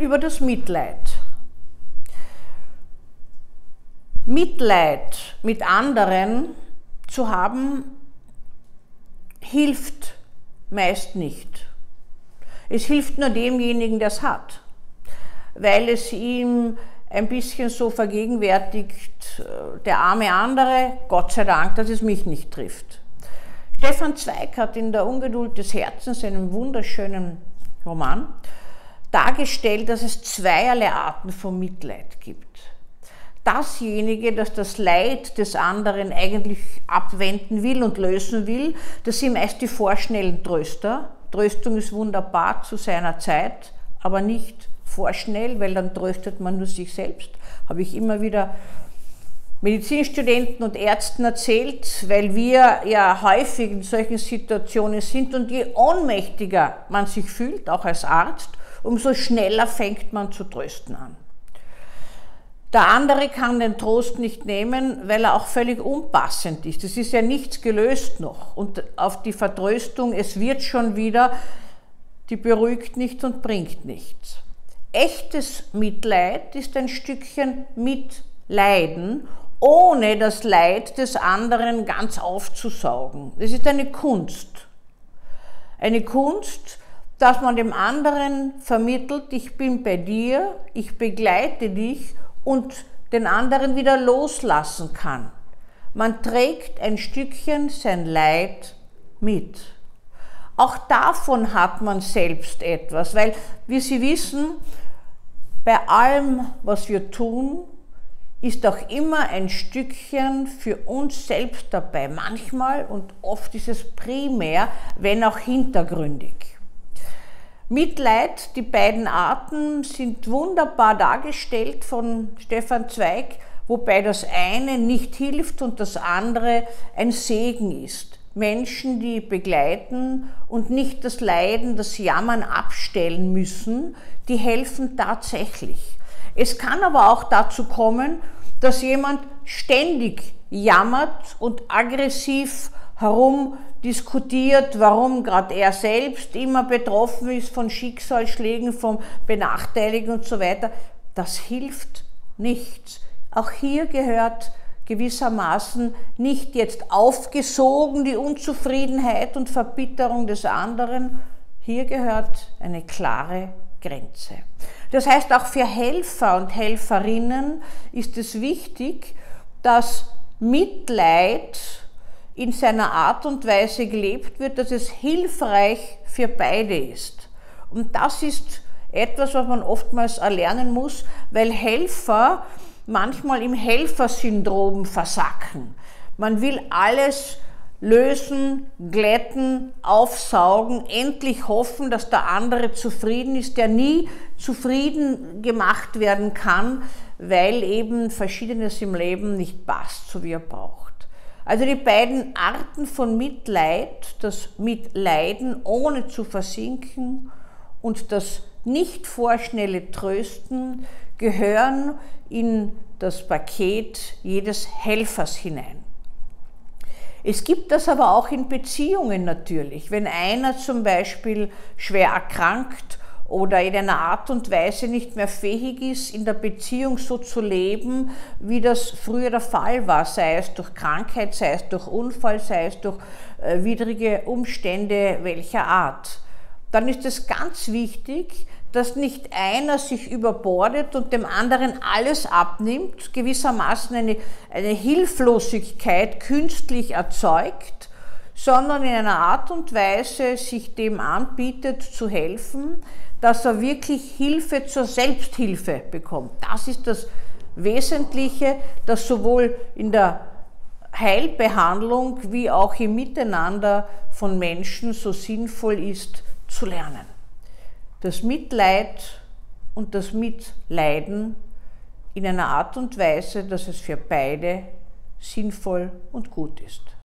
über das Mitleid. Mitleid mit anderen zu haben, hilft meist nicht. Es hilft nur demjenigen, der es hat, weil es ihm ein bisschen so vergegenwärtigt, äh, der arme andere, Gott sei Dank, dass es mich nicht trifft. Stefan Zweig hat in der Ungeduld des Herzens, einem wunderschönen Roman, dargestellt, dass es zweierlei Arten von Mitleid gibt. Dasjenige, das das Leid des anderen eigentlich abwenden will und lösen will, das sind meist die vorschnellen Tröster. Tröstung ist wunderbar zu seiner Zeit, aber nicht vorschnell, weil dann tröstet man nur sich selbst. Habe ich immer wieder Medizinstudenten und Ärzten erzählt, weil wir ja häufig in solchen Situationen sind und je ohnmächtiger man sich fühlt, auch als Arzt, umso schneller fängt man zu trösten an. Der andere kann den Trost nicht nehmen, weil er auch völlig unpassend ist. Es ist ja nichts gelöst noch. Und auf die Vertröstung, es wird schon wieder, die beruhigt nicht und bringt nichts. Echtes Mitleid ist ein Stückchen Mitleiden ohne das Leid des anderen ganz aufzusaugen. Es ist eine Kunst. Eine Kunst, dass man dem anderen vermittelt, ich bin bei dir, ich begleite dich und den anderen wieder loslassen kann. Man trägt ein Stückchen sein Leid mit. Auch davon hat man selbst etwas, weil, wie Sie wissen, bei allem, was wir tun, ist auch immer ein Stückchen für uns selbst dabei. Manchmal und oft ist es primär, wenn auch hintergründig. Mitleid, die beiden Arten sind wunderbar dargestellt von Stefan Zweig, wobei das eine nicht hilft und das andere ein Segen ist. Menschen, die begleiten und nicht das Leiden, das Jammern abstellen müssen, die helfen tatsächlich. Es kann aber auch dazu kommen, dass jemand ständig jammert und aggressiv herum diskutiert, warum gerade er selbst immer betroffen ist von Schicksalsschlägen, von Benachteiligung und so weiter. Das hilft nichts. Auch hier gehört gewissermaßen nicht jetzt aufgesogen die Unzufriedenheit und Verbitterung des anderen. Hier gehört eine klare Grenze. Das heißt, auch für Helfer und Helferinnen ist es wichtig, dass Mitleid in seiner Art und Weise gelebt wird, dass es hilfreich für beide ist. Und das ist etwas, was man oftmals erlernen muss, weil Helfer manchmal im Helfersyndrom versacken. Man will alles lösen, glätten, aufsaugen, endlich hoffen, dass der andere zufrieden ist, der nie zufrieden gemacht werden kann, weil eben Verschiedenes im Leben nicht passt, so wie er braucht. Also die beiden Arten von Mitleid, das Mitleiden ohne zu versinken und das nicht vorschnelle Trösten, gehören in das Paket jedes Helfers hinein. Es gibt das aber auch in Beziehungen natürlich. Wenn einer zum Beispiel schwer erkrankt oder in einer Art und Weise nicht mehr fähig ist, in der Beziehung so zu leben, wie das früher der Fall war, sei es durch Krankheit, sei es durch Unfall, sei es durch äh, widrige Umstände welcher Art, dann ist es ganz wichtig, dass nicht einer sich überbordet und dem anderen alles abnimmt, gewissermaßen eine, eine Hilflosigkeit künstlich erzeugt, sondern in einer Art und Weise sich dem anbietet zu helfen, dass er wirklich Hilfe zur Selbsthilfe bekommt. Das ist das Wesentliche, das sowohl in der Heilbehandlung wie auch im Miteinander von Menschen so sinnvoll ist zu lernen das Mitleid und das Mitleiden in einer Art und Weise, dass es für beide sinnvoll und gut ist.